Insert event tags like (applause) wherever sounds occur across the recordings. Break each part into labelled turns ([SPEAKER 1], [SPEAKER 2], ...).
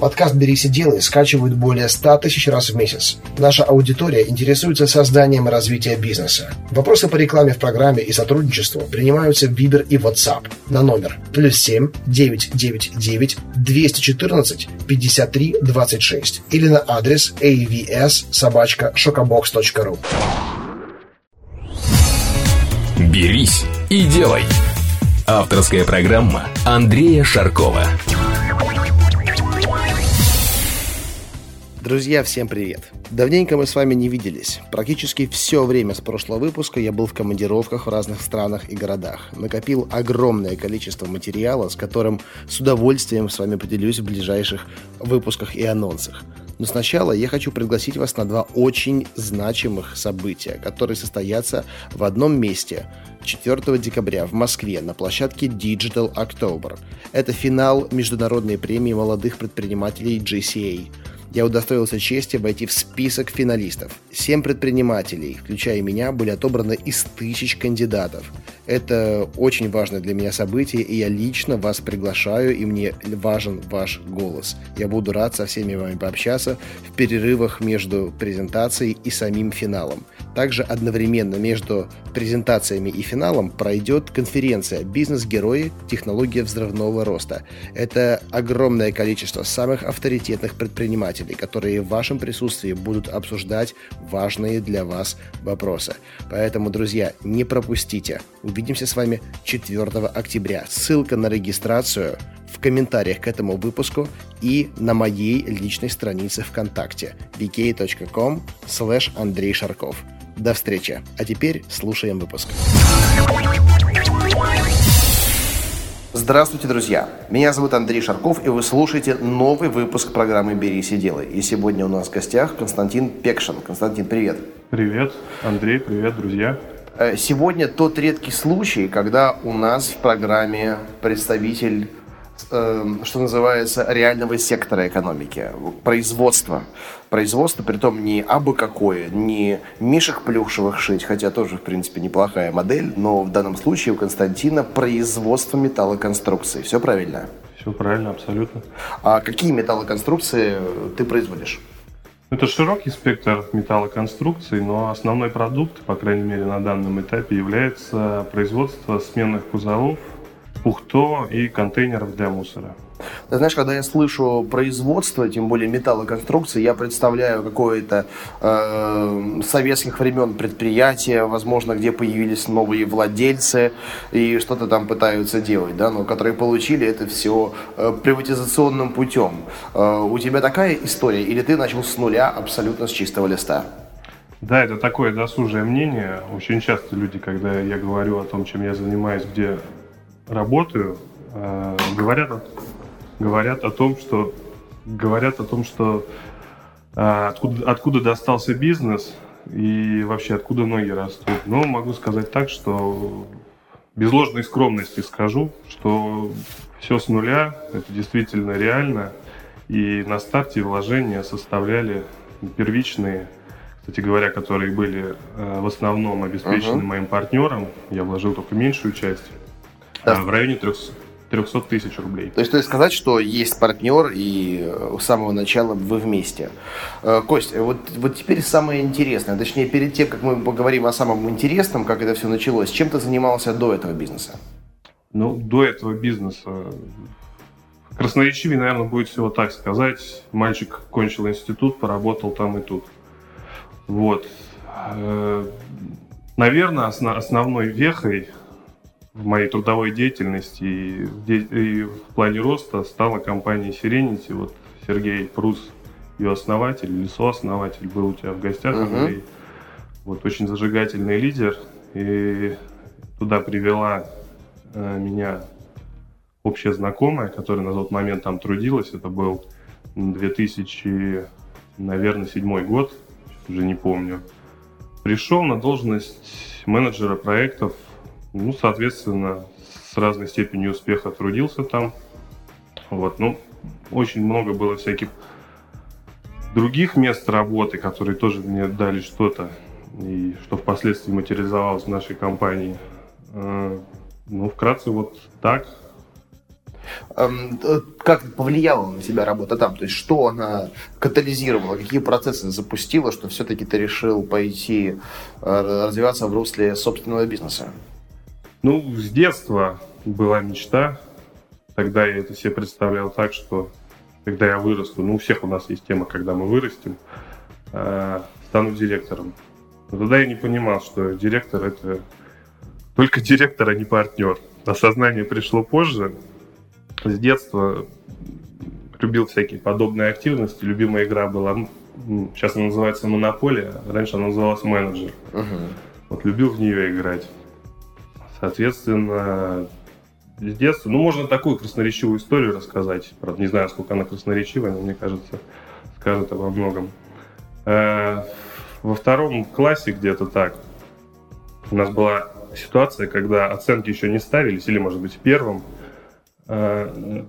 [SPEAKER 1] Подкаст «Берись и делай» скачивают более 100 тысяч раз в месяц. Наша аудитория интересуется созданием и развитием бизнеса. Вопросы по рекламе в программе и сотрудничеству принимаются в Viber и WhatsApp на номер плюс 7 999 214 53 26 или на адрес avs собачка шокобокс.ру.
[SPEAKER 2] «Берись и делай» Авторская программа Андрея Шаркова.
[SPEAKER 1] Друзья, всем привет! Давненько мы с вами не виделись. Практически все время с прошлого выпуска я был в командировках в разных странах и городах. Накопил огромное количество материала, с которым с удовольствием с вами поделюсь в ближайших выпусках и анонсах. Но сначала я хочу пригласить вас на два очень значимых события, которые состоятся в одном месте 4 декабря в Москве на площадке Digital October. Это финал международной премии молодых предпринимателей GCA – я удостоился чести войти в список финалистов. Семь предпринимателей, включая меня, были отобраны из тысяч кандидатов. Это очень важное для меня событие, и я лично вас приглашаю, и мне важен ваш голос. Я буду рад со всеми вами пообщаться в перерывах между презентацией и самим финалом. Также одновременно между презентациями и финалом пройдет конференция «Бизнес-герои. Технология взрывного роста». Это огромное количество самых авторитетных предпринимателей, которые в вашем присутствии будут обсуждать важные для вас вопросы. Поэтому, друзья, не пропустите. Увидимся с вами 4 октября. Ссылка на регистрацию в комментариях к этому выпуску и на моей личной странице ВКонтакте vk.com slash Андрей Шарков. До встречи. А теперь слушаем выпуск. Здравствуйте, друзья! Меня зовут Андрей Шарков, и вы слушаете новый выпуск программы «Берись и делай». И сегодня у нас в гостях Константин Пекшин. Константин, привет!
[SPEAKER 3] Привет, Андрей, привет, друзья!
[SPEAKER 1] Э, сегодня тот редкий случай, когда у нас в программе представитель что называется, реального сектора экономики, производства. Производство, при том не абы какое, не мишек плюшевых шить, хотя тоже, в принципе, неплохая модель, но в данном случае у Константина производство металлоконструкций. Все правильно?
[SPEAKER 3] Все правильно, абсолютно.
[SPEAKER 1] А какие металлоконструкции ты производишь?
[SPEAKER 3] Это широкий спектр металлоконструкций, но основной продукт, по крайней мере на данном этапе, является производство сменных кузовов пухто и контейнеров для мусора.
[SPEAKER 1] Ты знаешь, когда я слышу производство, тем более металлоконструкции, я представляю какое-то э, советских времен предприятие, возможно, где появились новые владельцы и что-то там пытаются делать, да, но которые получили это все э, приватизационным путем. Э, у тебя такая история или ты начал с нуля абсолютно с чистого листа?
[SPEAKER 3] Да, это такое досужее мнение. Очень часто люди, когда я говорю о том, чем я занимаюсь, где работаю, э, говорят, говорят о том, что говорят о том, что э, откуда, откуда достался бизнес и вообще откуда ноги растут. Но могу сказать так, что без ложной скромности скажу, что все с нуля, это действительно реально. И на старте вложения составляли первичные, кстати говоря, которые были э, в основном обеспечены uh-huh. моим партнером. Я вложил только меньшую часть. Да. В районе 300, 300 тысяч рублей.
[SPEAKER 1] То есть, то есть сказать, что есть партнер и э, с самого начала вы вместе. Э, Кость, вот, вот теперь самое интересное, точнее перед тем, как мы поговорим о самом интересном, как это все началось, чем ты занимался до этого бизнеса?
[SPEAKER 3] Ну, до этого бизнеса красноречивее, наверное, будет всего так сказать. Мальчик кончил институт, поработал там и тут. Вот. Э, наверное, основной вехой в моей трудовой деятельности и, и в плане роста стала компания Serenity. Вот Сергей Прус, ее основатель или сооснователь, был у тебя в гостях. Uh-huh. И вот очень зажигательный лидер. И туда привела э, меня общая знакомая, которая на тот момент там трудилась. Это был 2000, наверное, седьмой год, уже не помню. Пришел на должность менеджера проектов ну, соответственно, с разной степенью успеха трудился там. Вот, ну, очень много было всяких других мест работы, которые тоже мне дали что-то, и что впоследствии материализовалось в нашей компании. А, ну, вкратце вот так.
[SPEAKER 1] Эм, как повлияла на тебя работа там? То есть что она катализировала, какие процессы запустила, что все-таки ты решил пойти э, развиваться в русле собственного бизнеса?
[SPEAKER 3] Ну, с детства была мечта. Тогда я это себе представлял так, что когда я вырасту, ну, у всех у нас есть тема, когда мы вырастем, э, стану директором. Но тогда я не понимал, что директор это только директор, а не партнер. Осознание пришло позже. С детства любил всякие подобные активности. Любимая игра была, сейчас она называется Монополия, раньше она называлась Менеджер. Угу. Вот любил в нее играть. Соответственно, с детства, ну, можно такую красноречивую историю рассказать. Правда, не знаю, сколько она красноречивая, но мне кажется, скажет обо многом. Э, во втором классе где-то так у нас была ситуация, когда оценки еще не ставились, или, может быть, в первом, э,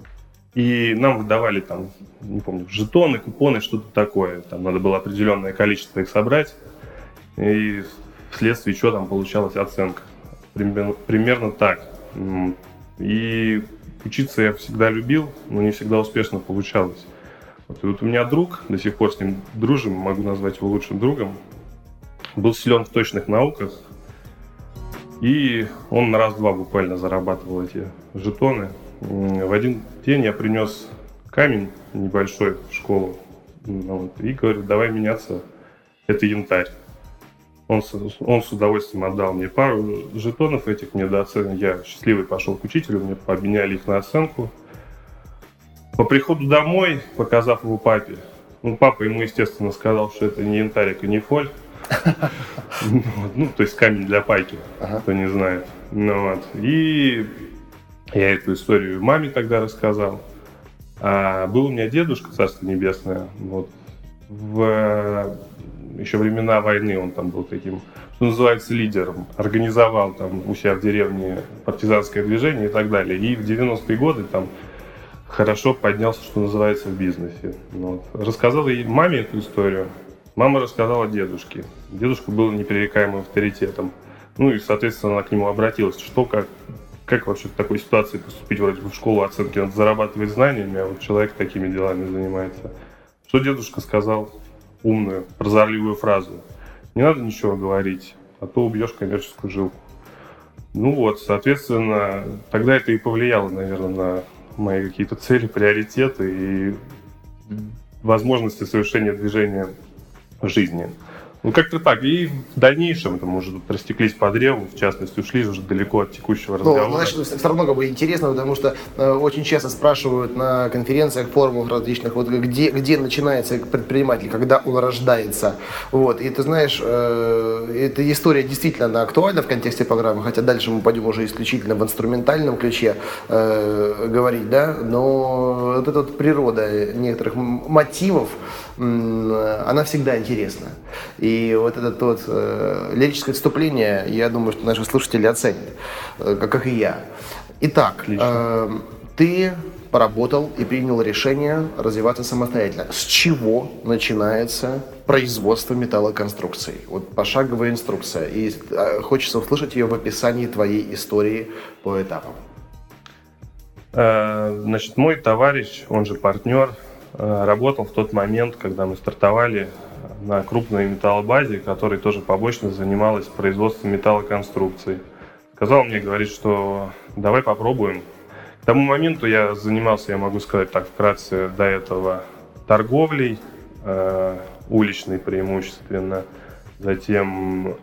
[SPEAKER 3] и нам выдавали там, не помню, жетоны, купоны, что-то такое. Там надо было определенное количество их собрать, и вследствие чего там получалась оценка. Примерно, примерно так. И учиться я всегда любил, но не всегда успешно получалось. Вот, и вот у меня друг, до сих пор с ним дружим, могу назвать его лучшим другом, был силен в точных науках, и он на раз-два буквально зарабатывал эти жетоны. В один день я принес камень небольшой в школу вот, и говорю, давай меняться, это янтарь. Он, он с удовольствием отдал мне пару жетонов этих недооцененных. Я счастливый пошел к учителю, мне поменяли их на оценку. По приходу домой, показав его папе, ну, папа ему, естественно, сказал, что это не янтарик и не фоль. Ну, то есть камень для пайки, кто не знает. Ну, вот. И я эту историю маме тогда рассказал. А был у меня дедушка, царство небесное, вот, в еще времена войны он там был таким, что называется, лидером. Организовал там у себя в деревне партизанское движение и так далее. И в 90-е годы там хорошо поднялся, что называется, в бизнесе. Вот. Рассказал ей маме эту историю. Мама рассказала дедушке. Дедушка был непререкаемым авторитетом. Ну и, соответственно, она к нему обратилась. Что, как, как вообще в такой ситуации поступить вроде бы в школу оценки? Надо зарабатывать знаниями, а вот человек такими делами занимается. Что дедушка сказал? Умную, прозорливую фразу. Не надо ничего говорить, а то убьешь коммерческую жилку. Ну вот, соответственно, тогда это и повлияло, наверное, на мои какие-то цели, приоритеты и возможности совершения движения в жизни. Ну, как-то так. И в дальнейшем там уже растеклись по древу, в частности, ушли уже далеко от текущего ну, разговора. Ну,
[SPEAKER 1] значит, все равно как бы интересно, потому что э, очень часто спрашивают на конференциях, форумах различных, вот где, где начинается предприниматель, когда он рождается. Вот. И ты знаешь, э, эта история действительно она актуальна в контексте программы, хотя дальше мы пойдем уже исключительно в инструментальном ключе э, говорить, да, но вот эта вот природа некоторых мотивов, она всегда интересна. И вот это тот э, лирическое отступление, я думаю, что наши слушатели оценят, э, как и я. Итак, э, ты поработал и принял решение развиваться самостоятельно. С чего начинается производство металлоконструкций? Вот пошаговая инструкция. И э, хочется услышать ее в описании твоей истории по этапам.
[SPEAKER 3] Э, значит, мой товарищ, он же партнер, работал в тот момент, когда мы стартовали на крупной металлобазе, которая тоже побочно занималась производством металлоконструкций. Сказал мне, говорит, что давай попробуем. К тому моменту я занимался, я могу сказать так вкратце, до этого торговлей, э, уличной преимущественно, затем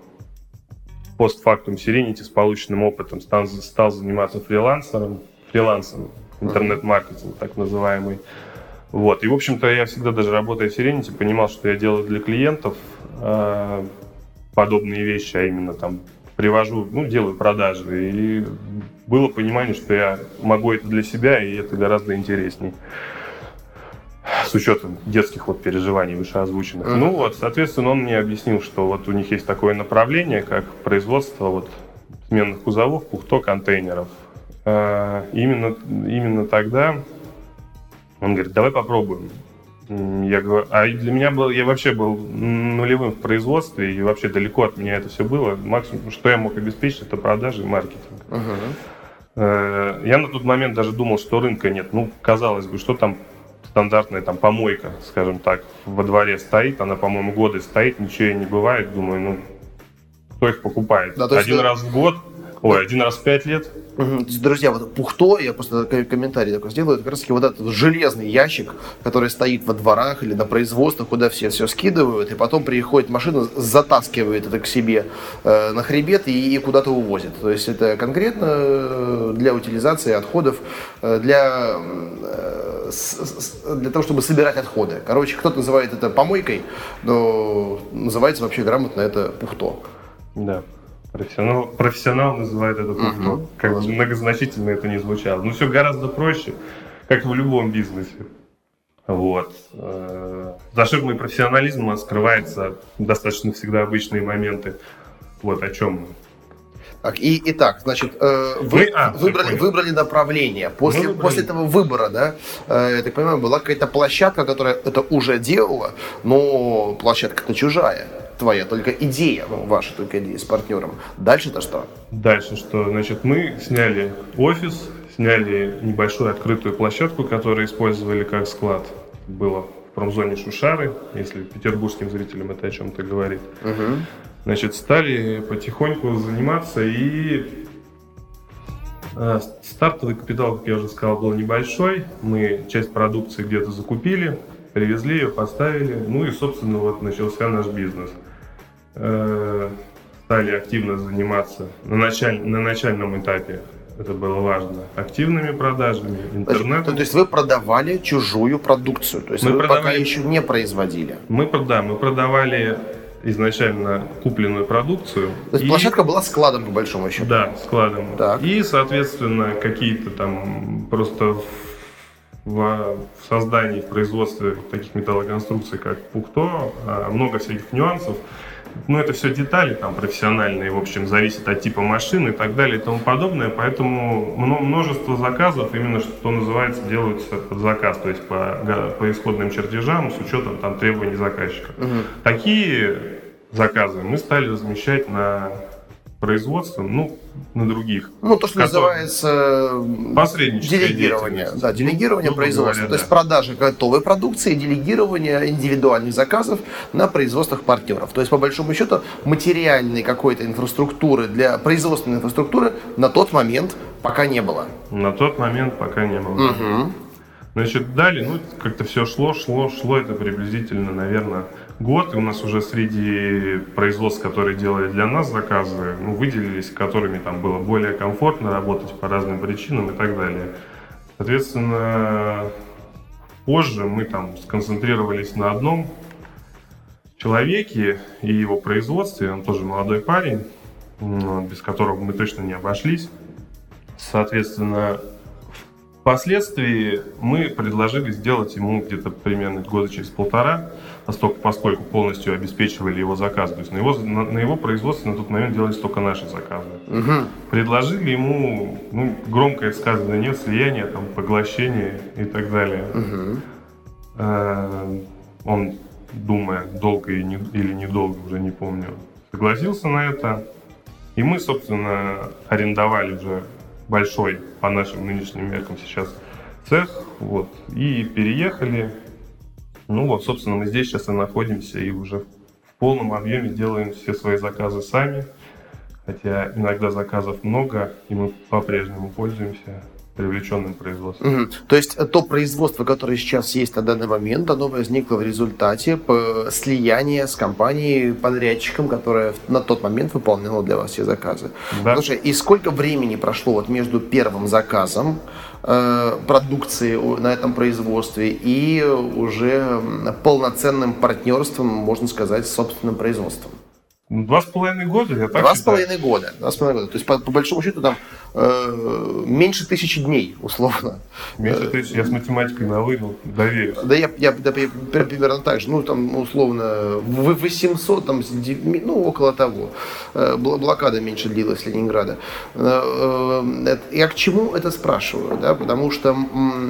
[SPEAKER 3] постфактум Serenity с полученным опытом стал, стал заниматься фрилансером, фрилансом, интернет-маркетинг так называемый. Вот. И, в общем-то, я всегда, даже работая в Serenity, понимал, что я делаю для клиентов э, подобные вещи, а именно там привожу, ну, делаю продажи. И было понимание, что я могу это для себя, и это гораздо интересней. С учетом детских вот переживаний вышеозвученных. Uh-huh. Ну вот, соответственно, он мне объяснил, что вот у них есть такое направление, как производство вот сменных кузовов, пухто контейнеров. Э, именно, именно тогда он говорит, давай попробуем. Я говорю, а для меня был, я вообще был нулевым в производстве, и вообще далеко от меня это все было. Максимум, что я мог обеспечить, это продажи и маркетинг. Uh-huh. Я на тот момент даже думал, что рынка нет. Ну, казалось бы, что там стандартная там помойка, скажем так, во дворе стоит, она, по-моему, годы стоит, ничего не бывает. Думаю, ну, кто их покупает? Да, Один есть, раз в год Ой, один раз в пять лет.
[SPEAKER 1] Угу. Друзья, вот Пухто, я просто комментарий такой сделаю, это как раз таки вот этот железный ящик, который стоит во дворах или на производствах, куда все все скидывают, и потом приходит машина, затаскивает это к себе э, на хребет и, и куда-то увозит. То есть это конкретно э, для утилизации отходов, э, для, э, с, для того, чтобы собирать отходы. Короче, кто-то называет это помойкой, но называется вообще грамотно это Пухто.
[SPEAKER 3] Да. Профессионал, профессионал называет это пухто. Угу. Как бы многозначительно это не звучало. Но все гораздо проще, как в любом бизнесе. Вот. Э, за ширмой профессионализма скрывается достаточно всегда обычные моменты. Вот о чем мы.
[SPEAKER 1] Так, и, итак, значит, э, вы, мы, а, выбрали, выбрали направление. После, выбрали. после этого выбора, да, э, я так понимаю, была какая-то площадка, которая это уже делала, но площадка-то чужая твоя только идея, ну, ваша только идея с партнером. Дальше-то что?
[SPEAKER 3] Дальше что? Значит, мы сняли офис, сняли небольшую открытую площадку, которую использовали как склад. Было в промзоне Шушары, если петербургским зрителям это о чем-то говорит. Угу. Значит, стали потихоньку заниматься и э, Стартовый капитал, как я уже сказал, был небольшой. Мы часть продукции где-то закупили, привезли ее, поставили. Ну и, собственно, вот начался наш бизнес. Э, стали активно заниматься на, началь, на начальном этапе это было важно, активными продажами, интернетом.
[SPEAKER 1] То, то есть вы продавали чужую продукцию, то есть мы вы продавали, пока еще не производили?
[SPEAKER 3] Мы, да, мы продавали изначально купленную продукцию.
[SPEAKER 1] То есть и, площадка была складом, по большому счету?
[SPEAKER 3] Да, складом. Так. И, соответственно, какие-то там просто в, создании, в производстве таких металлоконструкций, как Пухто, а, много всяких нюансов. Ну, это все детали там профессиональные, в общем, зависит от типа машины и так далее и тому подобное. Поэтому множество заказов, именно что называется, делаются под заказ, то есть по, по исходным чертежам с учетом там требований заказчика. Угу. Такие заказы мы стали размещать на производством, ну, на других.
[SPEAKER 1] Ну, то, что называется делегирование. Да, делегирование производства. Говоря, то есть продажа готовой продукции, делегирование индивидуальных заказов на производствах партнеров. То есть, по большому счету, материальной какой-то инфраструктуры для производственной инфраструктуры на тот момент пока не было.
[SPEAKER 3] На тот момент пока не было. Угу. Значит, далее, ну, как-то все шло, шло, шло, это приблизительно, наверное, год, и у нас уже среди производств, которые делали для нас заказы, ну, выделились, которыми там было более комфортно работать по разным причинам и так далее. Соответственно, позже мы там сконцентрировались на одном человеке и его производстве. Он тоже молодой парень, без которого мы точно не обошлись. Соответственно, Впоследствии мы предложили сделать ему где-то примерно года через полтора, поскольку, поскольку полностью обеспечивали его заказ. То есть на его, на, на его производстве на тот момент делались только наши заказы. Угу. Предложили ему, ну, громкое сказано, нет слияния, там, поглощения и так далее. Угу. Он, думая, долго или, не, или недолго, уже не помню, согласился на это. И мы, собственно, арендовали уже большой по нашим нынешним меркам сейчас цех, вот, и переехали. Ну вот, собственно, мы здесь сейчас и находимся, и уже в полном объеме делаем все свои заказы сами, хотя иногда заказов много, и мы по-прежнему пользуемся привлеченным производством.
[SPEAKER 1] Угу. То есть то производство, которое сейчас есть на данный момент, оно возникло в результате слияния с компанией, подрядчиком, которая на тот момент выполняла для вас все заказы. Да. Слушай, и сколько времени прошло вот между первым заказом э, продукции на этом производстве и уже полноценным партнерством, можно сказать, с собственным производством?
[SPEAKER 3] Два с половиной года, я
[SPEAKER 1] так Два с половиной года. Два с половиной года. То есть, по, по большому счету, там э, меньше тысячи дней, условно.
[SPEAKER 3] Меньше тысячи, я с математикой на вы, ну, доверюсь.
[SPEAKER 1] Да я, я, да, примерно так же, ну, там, условно, 800, там, ну, около того. Э, блокада меньше длилась Ленинграда. Э, э, я к чему это спрашиваю, да, потому что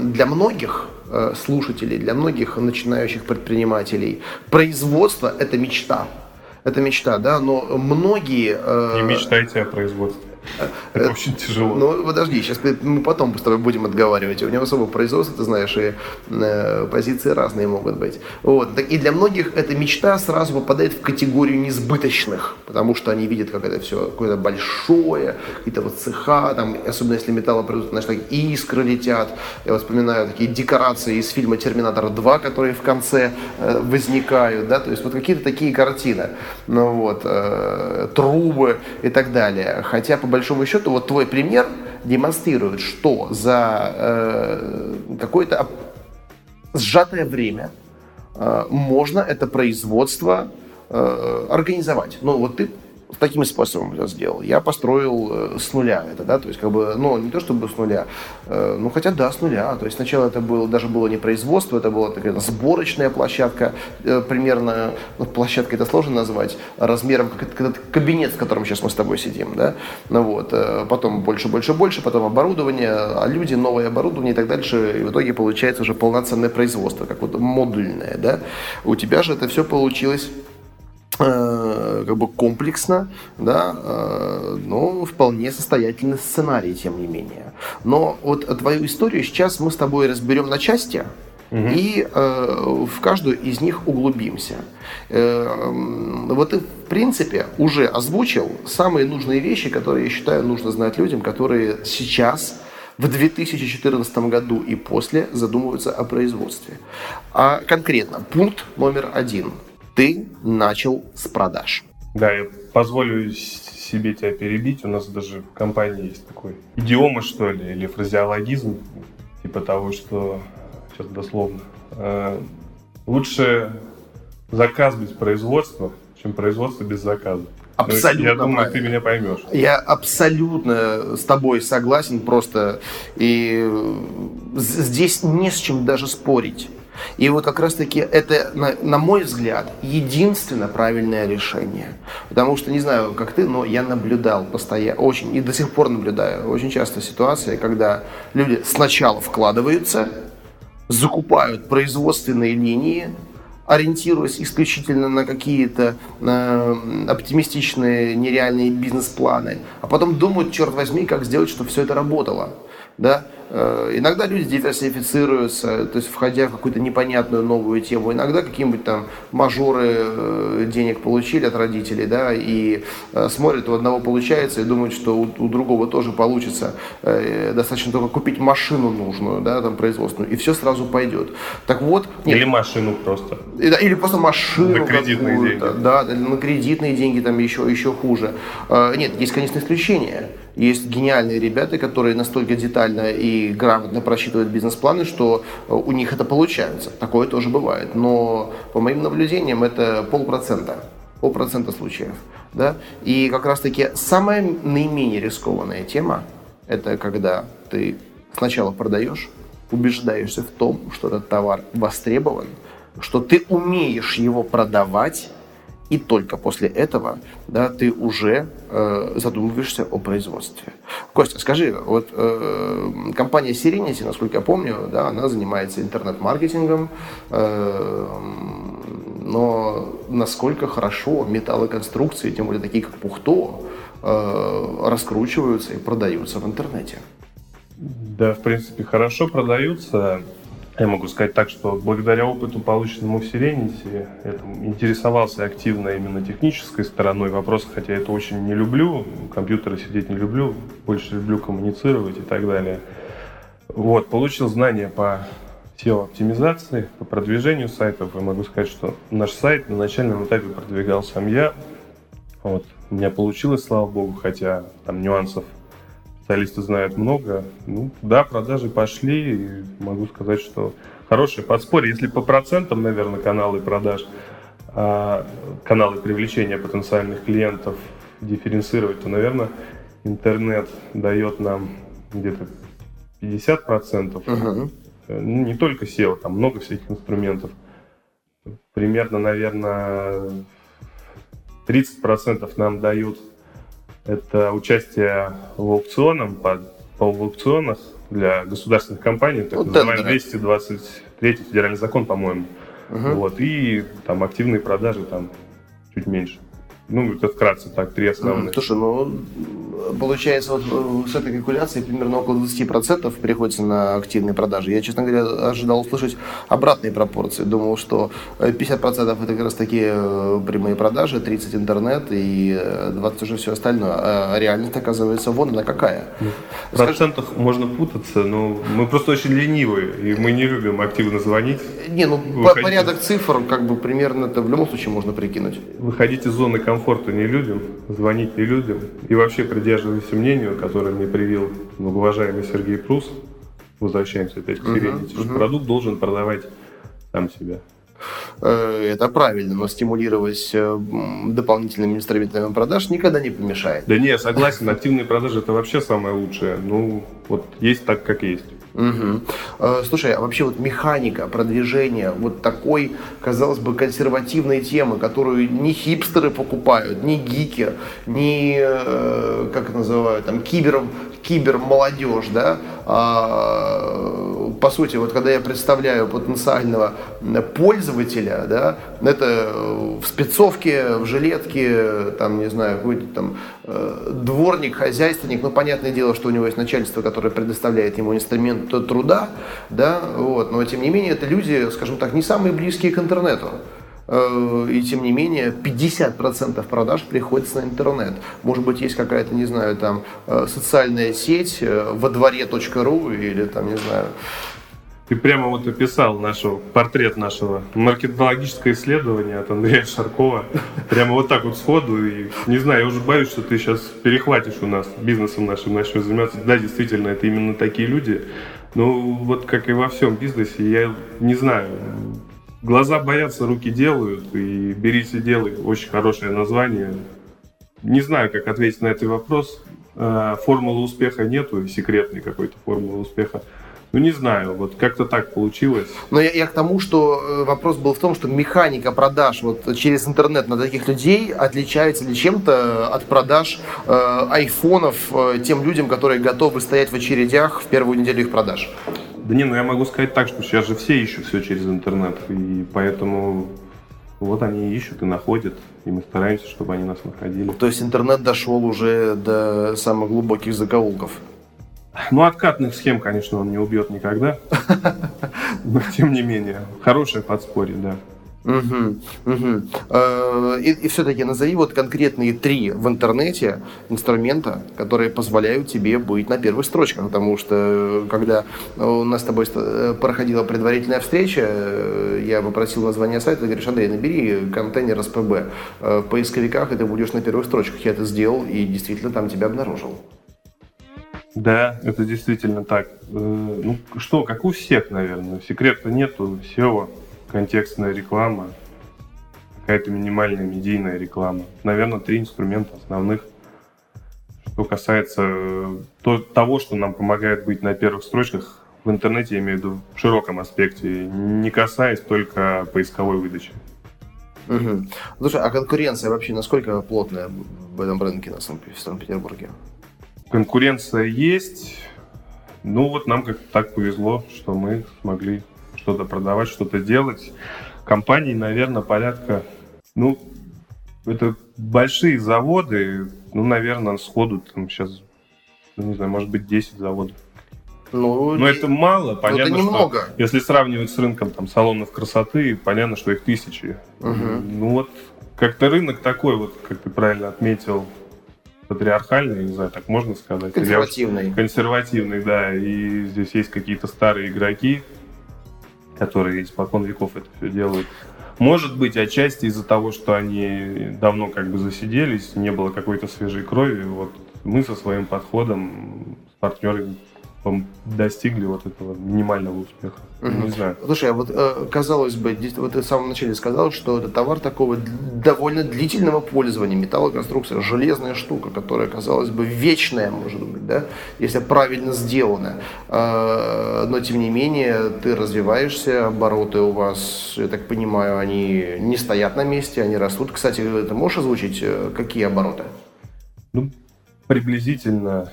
[SPEAKER 1] для многих слушателей, для многих начинающих предпринимателей производство – это мечта это мечта, да, но многие...
[SPEAKER 3] Э, не мечтайте о производстве. Это очень тяжело.
[SPEAKER 1] Ну, подожди, сейчас мы потом с тобой будем отговаривать. У него особое производство, ты знаешь, и э, позиции разные могут быть. Вот. И для многих эта мечта сразу попадает в категорию несбыточных, потому что они видят, как это все какое-то большое, какие-то вот цеха, там, особенно если металлопроизводство, знаешь, так искры летят. Я вот вспоминаю такие декорации из фильма «Терминатор 2», которые в конце э, возникают, да, то есть вот какие-то такие картины, ну вот, э, трубы и так далее. Хотя, по большому счету, вот твой пример демонстрирует, что за э, какое-то сжатое время э, можно это производство э, организовать. Ну, вот ты таким способом это сделал. Я построил э, с нуля это, да, то есть как бы, ну, не то чтобы с нуля, э, ну, хотя да, с нуля. То есть сначала это было, даже было не производство, это была такая сборочная площадка, э, примерно, ну, площадка это сложно назвать, размером как этот кабинет, в котором сейчас мы с тобой сидим, да, ну вот, потом больше, больше, больше, потом оборудование, а люди, новое оборудование и так дальше, и в итоге получается уже полноценное производство, как вот модульное, да. У тебя же это все получилось как бы комплексно, да, э, но вполне состоятельный сценарий, тем не менее. Но вот твою историю сейчас мы с тобой разберем на части, угу. и э, в каждую из них углубимся. Э, вот ты, в принципе, уже озвучил самые нужные вещи, которые, я считаю, нужно знать людям, которые сейчас в 2014 году и после задумываются о производстве. А конкретно, пункт номер один – ты начал с продаж.
[SPEAKER 3] Да, я позволю себе тебя перебить. У нас даже в компании есть такой идиома, что ли, или фразеологизм, типа того, что, сейчас дословно, э, лучше заказ без производства, чем производство без заказа.
[SPEAKER 1] Абсолютно.
[SPEAKER 3] Я думаю, правильно. ты меня поймешь.
[SPEAKER 1] Я абсолютно с тобой согласен просто. И здесь не с чем даже спорить. И вот как раз-таки это, на, на мой взгляд, единственно правильное решение. Потому что, не знаю, как ты, но я наблюдал постоянно, очень, и до сих пор наблюдаю, очень часто ситуации, когда люди сначала вкладываются, закупают производственные линии, ориентируясь исключительно на какие-то на оптимистичные, нереальные бизнес-планы, а потом думают, черт возьми, как сделать, чтобы все это работало. Да? Э, иногда люди диверсифицируются, то есть входя в какую-то непонятную новую тему. Иногда какие-нибудь там мажоры э, денег получили от родителей, да, и э, смотрят, у одного получается и думают, что у, у другого тоже получится. Достаточно только купить машину нужную, да, там производственную, и все сразу пойдет. Так вот.
[SPEAKER 3] Нет, или машину просто.
[SPEAKER 1] Или просто машину.
[SPEAKER 3] На кредитные деньги.
[SPEAKER 1] Да, на кредитные деньги там еще, еще хуже. Нет, есть, конечно, исключения. Есть гениальные ребята, которые настолько детально и грамотно просчитывают бизнес-планы, что э, у них это получается. Такое тоже бывает. Но по моим наблюдениям это полпроцента. Полпроцента случаев. Да? И как раз-таки самая наименее рискованная тема – это когда ты сначала продаешь, убеждаешься в том, что этот товар востребован, что ты умеешь его продавать, и только после этого да, ты уже э, задумываешься о производстве. Костя, скажи, вот э, компания Serenity, насколько я помню, да, она занимается интернет-маркетингом, э, но насколько хорошо металлоконструкции, тем более такие как Пухто, э, раскручиваются и продаются в интернете?
[SPEAKER 3] Да, в принципе, хорошо продаются. Я могу сказать так, что благодаря опыту, полученному в Serenity, я там, интересовался активно именно технической стороной вопроса, хотя я это очень не люблю, компьютеры сидеть не люблю, больше люблю коммуницировать и так далее. Вот, получил знания по SEO-оптимизации, по продвижению сайтов. Я могу сказать, что наш сайт на начальном этапе продвигал сам я. Вот, у меня получилось, слава богу, хотя там нюансов специалисты знают много. Ну, да, продажи пошли, и могу сказать, что хорошее подспорье. Если по процентам, наверное, каналы продаж, а, каналы привлечения потенциальных клиентов дифференцировать, то, наверное, интернет дает нам где-то 50%. Uh-huh. Ну, не только SEO, там много всяких инструментов. Примерно, наверное, 30% нам дают это участие в аукционах, по, по аукционах для государственных компаний, так вот называемый 223 федеральный закон, по-моему. Угу. Вот, и там активные продажи там чуть меньше. Ну, это вкратце так, три основных.
[SPEAKER 1] Слушай, ну, получается, вот э, с этой калькуляцией примерно около 20% приходится на активные продажи. Я, честно говоря, ожидал услышать обратные пропорции. Думал, что 50% это как раз такие э, прямые продажи, 30% интернет и 20% уже все остальное. А реальность, оказывается, вон она какая.
[SPEAKER 3] В процентах Скажи... можно путаться, но мы просто очень ленивые, и мы не любим активно звонить.
[SPEAKER 1] Не, ну, Выходите... порядок цифр, как бы примерно это в любом случае можно прикинуть.
[SPEAKER 3] Выходить из зоны комфорта не любим, звонить не любим. И вообще придерживаемся мнению, которое мне привил многоуважаемый Сергей Прус. Возвращаемся опять к Сирените, uh-huh, uh-huh. продукт должен продавать сам себя.
[SPEAKER 1] Э, это правильно, но стимулировать э, дополнительными инструментами продаж никогда не помешает.
[SPEAKER 3] Да не, согласен, активные продажи это вообще самое лучшее. Ну, вот есть так, как есть.
[SPEAKER 1] Угу. Слушай, а вообще вот механика продвижения вот такой, казалось бы, консервативной темы, которую ни хипстеры покупают, ни гики, ни, э, как называют, там, кибер, кибермолодежь, да, а, по сути, вот когда я представляю потенциального пользователя, да, это в спецовке, в жилетке, там, не знаю, какой-то там э, дворник, хозяйственник, ну, понятное дело, что у него есть начальство, которое предоставляет ему инструмент труда, да, вот, но тем не менее это люди, скажем так, не самые близкие к интернету. Э, и тем не менее 50% продаж приходится на интернет. Может быть, есть какая-то, не знаю, там э, социальная сеть э, во дворе.ру или там, не знаю,
[SPEAKER 3] ты прямо вот описал нашего, портрет нашего маркетологическое исследование от Андрея Шаркова. Прямо вот так вот сходу. И не знаю, я уже боюсь, что ты сейчас перехватишь у нас бизнесом нашим, начнешь заниматься. Да, действительно, это именно такие люди. Ну, вот как и во всем бизнесе, я не знаю, Глаза боятся, руки делают, и «Берись и делай» – очень хорошее название. Не знаю, как ответить на этот вопрос. Э, формулы успеха нету, секретной какой-то формулы успеха. Ну, не знаю, вот как-то так получилось.
[SPEAKER 1] Но я, я к тому, что э, вопрос был в том, что механика продаж вот через интернет на таких людей отличается ли чем-то от продаж э, айфонов э, тем людям, которые готовы стоять в очередях в первую неделю их продаж.
[SPEAKER 3] Да не, ну я могу сказать так, что сейчас же все ищут все через интернет, и поэтому вот они ищут и находят, и мы стараемся, чтобы они нас находили.
[SPEAKER 1] То есть интернет дошел уже до самых глубоких закоулков?
[SPEAKER 3] Ну, откатных схем, конечно, он не убьет никогда, (laughs) но тем не менее, хорошее подспорье, да.
[SPEAKER 1] Угу, угу. И, и все-таки назови вот конкретные три в интернете инструмента, которые позволяют тебе быть на первых строчках. Потому что э, когда у нас с тобой э, проходила предварительная встреча, я попросил название сайта, ты говоришь, Андрей, набери контейнер СПБ в поисковиках, и ты будешь на первых строчках. Я это сделал и действительно там тебя обнаружил.
[SPEAKER 3] Да, это действительно так. Ну что, как у всех, наверное. Секрета нету. SEO контекстная реклама, какая-то минимальная медийная реклама. Наверное, три инструмента основных. Что касается э, то, того, что нам помогает быть на первых строчках в интернете, я имею в виду в широком аспекте, не касаясь только поисковой выдачи.
[SPEAKER 1] Угу. Слушай, а конкуренция вообще насколько плотная в этом рынке на Санкт-Петербурге?
[SPEAKER 3] Конкуренция есть. Ну вот нам как-то так повезло, что мы смогли что-то продавать, что-то делать. Компаний, наверное, порядка, ну, это большие заводы, ну, наверное, сходу там сейчас, ну, не знаю, может быть, 10 заводов. Ну, Но это мало, понятно, это немного. что если сравнивать с рынком там салонов красоты, понятно, что их тысячи. Угу. Ну вот как-то рынок такой, вот, как ты правильно отметил, патриархальный, не знаю, так можно сказать.
[SPEAKER 1] Консервативный.
[SPEAKER 3] Консервативный, да. И здесь есть какие-то старые игроки, которые испокон веков это все делают. Может быть, отчасти из-за того, что они давно как бы засиделись, не было какой-то свежей крови. Вот мы со своим подходом с партнерами достигли вот этого минимального успеха. Угу. Не знаю.
[SPEAKER 1] Слушай, а вот э, казалось бы, вот ты в самом начале сказал, что это товар такого довольно длительного пользования, металлоконструкция, железная штука, которая, казалось бы, вечная, может быть, да, если правильно сделана. Э, но, тем не менее, ты развиваешься, обороты у вас, я так понимаю, они не стоят на месте, они растут. Кстати, ты можешь озвучить, э, какие обороты?
[SPEAKER 3] Ну, приблизительно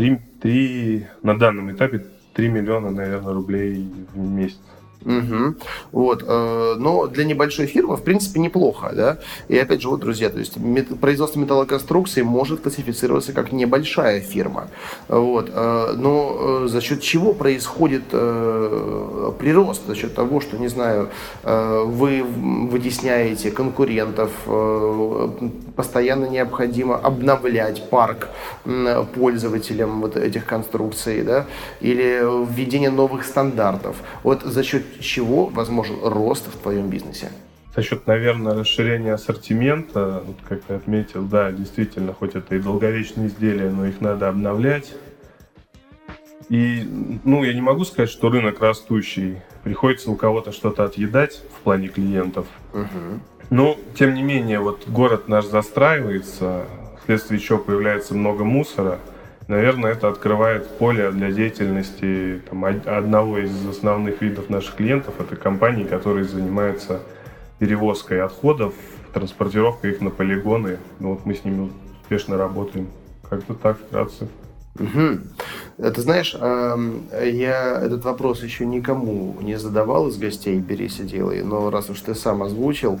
[SPEAKER 3] 3, 3, на данном этапе 3 миллиона, наверное, рублей в месяц.
[SPEAKER 1] Угу. Вот. Э, но для небольшой фирмы, в принципе, неплохо, да. И опять же, вот, друзья, то есть производство металлоконструкции может классифицироваться как небольшая фирма. Вот. Э, но э, за счет чего происходит прирост? За счет того, что, не знаю, вы вытесняете конкурентов, постоянно необходимо обновлять парк пользователям вот этих конструкций, да, или введение новых стандартов. Вот за счет чего возможен рост в твоем бизнесе?
[SPEAKER 3] За счет, наверное, расширения ассортимента, вот как ты отметил, да, действительно, хоть это и долговечные изделия, но их надо обновлять. И, ну, я не могу сказать, что рынок растущий. Приходится у кого-то что-то отъедать в плане клиентов. Угу. Но, тем не менее, вот город наш застраивается, вследствие чего появляется много мусора – Наверное, это открывает поле для деятельности там, одного из основных видов наших клиентов. Это компании, которые занимаются перевозкой отходов, транспортировкой их на полигоны. Ну, вот мы с ними успешно работаем. Как-то так вкратце.
[SPEAKER 1] Угу. Ты знаешь, я этот вопрос еще никому не задавал из гостей «Берись и делай», но раз уж ты сам озвучил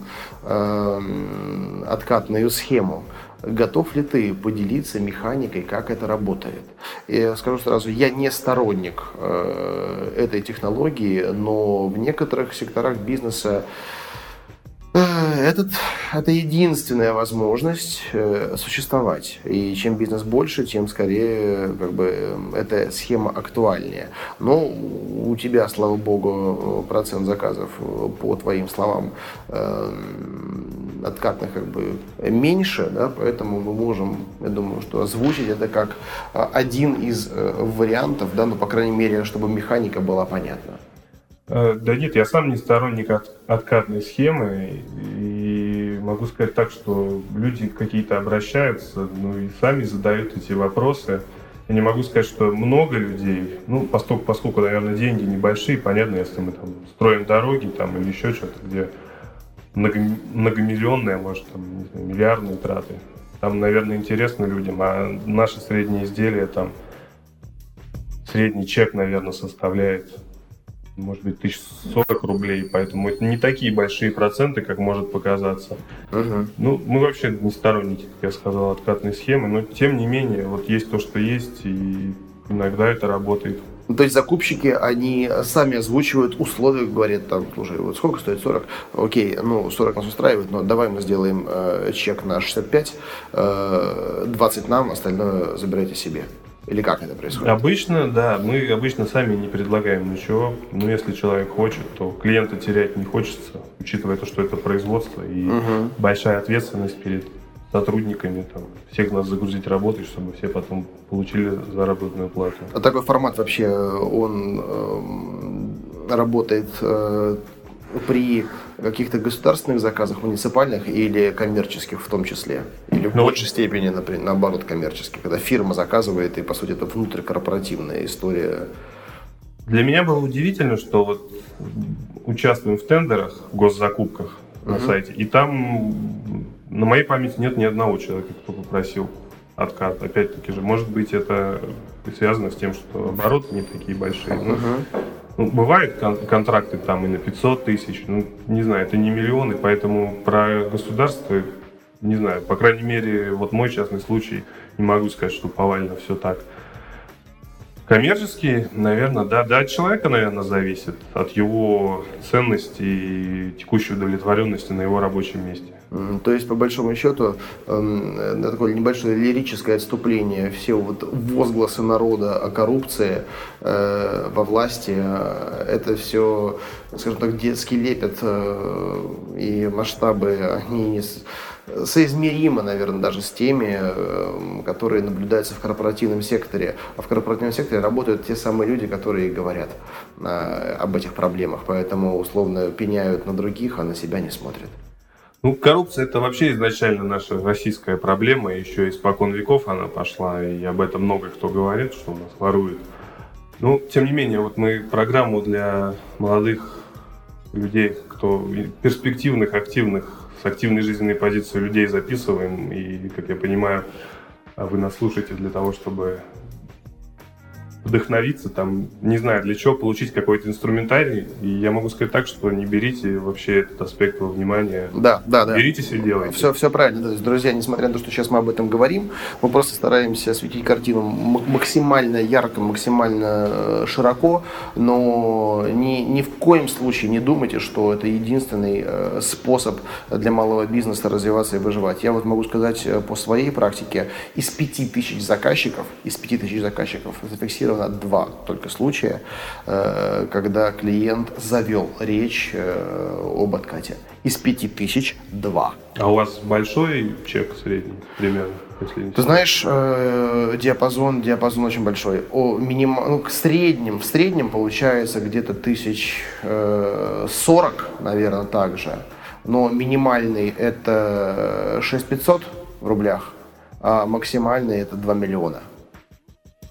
[SPEAKER 1] откатную схему, готов ли ты поделиться механикой, как это работает? И скажу сразу, я не сторонник э, этой технологии, но в некоторых секторах бизнеса этот, это единственная возможность э, существовать. И чем бизнес больше, тем скорее как бы, эта схема актуальнее. Но у тебя, слава богу, процент заказов, по твоим словам, э, откатных как бы меньше, да, поэтому мы можем, я думаю, что озвучить это как один из вариантов, да, ну, по крайней мере, чтобы механика была понятна.
[SPEAKER 3] Э, да нет, я сам не сторонник от, откатной схемы, и могу сказать так, что люди какие-то обращаются, ну и сами задают эти вопросы. Я не могу сказать, что много людей, ну, поскольку, поскольку, наверное, деньги небольшие, понятно, если мы там строим дороги там или еще что-то, где много, многомиллионные, может, там, не знаю, миллиардные траты. Там, наверное, интересно людям, а наши средние изделия там средний чек, наверное, составляет может быть, 1040 рублей, поэтому это не такие большие проценты, как может показаться. Угу. Ну, мы вообще не сторонники, как я сказал, откатной схемы, но тем не менее, вот есть то, что есть, и иногда это работает.
[SPEAKER 1] Ну, то есть закупщики, они сами озвучивают условия, говорят там, слушай, вот сколько стоит 40? Окей, ну 40 нас устраивает, но давай мы сделаем э, чек на 65, э, 20 нам, остальное забирайте себе. Или как это происходит?
[SPEAKER 3] Обычно, да. Мы обычно сами не предлагаем ничего. Но если человек хочет, то клиента терять не хочется, учитывая то, что это производство и угу. большая ответственность перед сотрудниками, там, всех нас загрузить работой, чтобы все потом получили заработную плату.
[SPEAKER 1] А такой формат вообще, он э, работает э, при каких-то государственных заказах, муниципальных или коммерческих в том числе? Или в ну, большей степени, например, наоборот, коммерческих, когда фирма заказывает, и, по сути, это внутрикорпоративная история?
[SPEAKER 3] Для меня было удивительно, что вот участвуем в тендерах, в госзакупках на угу. сайте, и там на моей памяти нет ни одного человека, кто попросил откат. Опять-таки же, может быть, это связано с тем, что обороты не такие большие. Но, угу. Ну, бывают кон- контракты там и на 500 тысяч, ну, не знаю, это не миллионы, поэтому про государство, не знаю, по крайней мере, вот мой частный случай, не могу сказать, что повально все так. Коммерческий, наверное, да, да, от человека, наверное, зависит, от его ценности и текущей удовлетворенности на его рабочем месте.
[SPEAKER 1] То есть, по большому счету, эм, такое небольшое лирическое отступление, все вот возгласы народа о коррупции э, во власти, э, это все, скажем так, детский лепет э, и масштабы, они не соизмеримы, наверное, даже с теми, которые наблюдаются в корпоративном секторе. А в корпоративном секторе работают те самые люди, которые говорят об этих проблемах, поэтому условно пеняют на других, а на себя не смотрят.
[SPEAKER 3] Ну, коррупция это вообще изначально наша российская проблема, еще испокон веков она пошла, и об этом много кто говорит, что у нас воруют. Ну, тем не менее, вот мы программу для молодых людей, кто перспективных, активных, с активной жизненной позицией людей записываем, и, как я понимаю, вы нас слушаете для того, чтобы вдохновиться, там, не знаю для чего, получить какой-то инструментарий. И я могу сказать так, что не берите вообще этот аспект во внимание.
[SPEAKER 1] Да, да, да.
[SPEAKER 3] Беритесь и делайте.
[SPEAKER 1] Все, все правильно. То есть, друзья, несмотря на то, что сейчас мы об этом говорим, мы просто стараемся осветить картину максимально ярко, максимально э, широко, но ни, ни в коем случае не думайте, что это единственный э, способ для малого бизнеса развиваться и выживать. Я вот могу сказать э, по своей практике, из пяти тысяч заказчиков, из пяти тысяч заказчиков зафиксировано два только случая, когда клиент завел речь об откате. Из пяти тысяч два.
[SPEAKER 3] А у вас большой чек средний примерно?
[SPEAKER 1] Если Ты знаешь, э, диапазон, диапазон очень большой. О, миним, ну, в среднем, в среднем получается где-то тысяч э, сорок, наверное, также. Но минимальный это 6500 в рублях, а максимальный это 2 миллиона.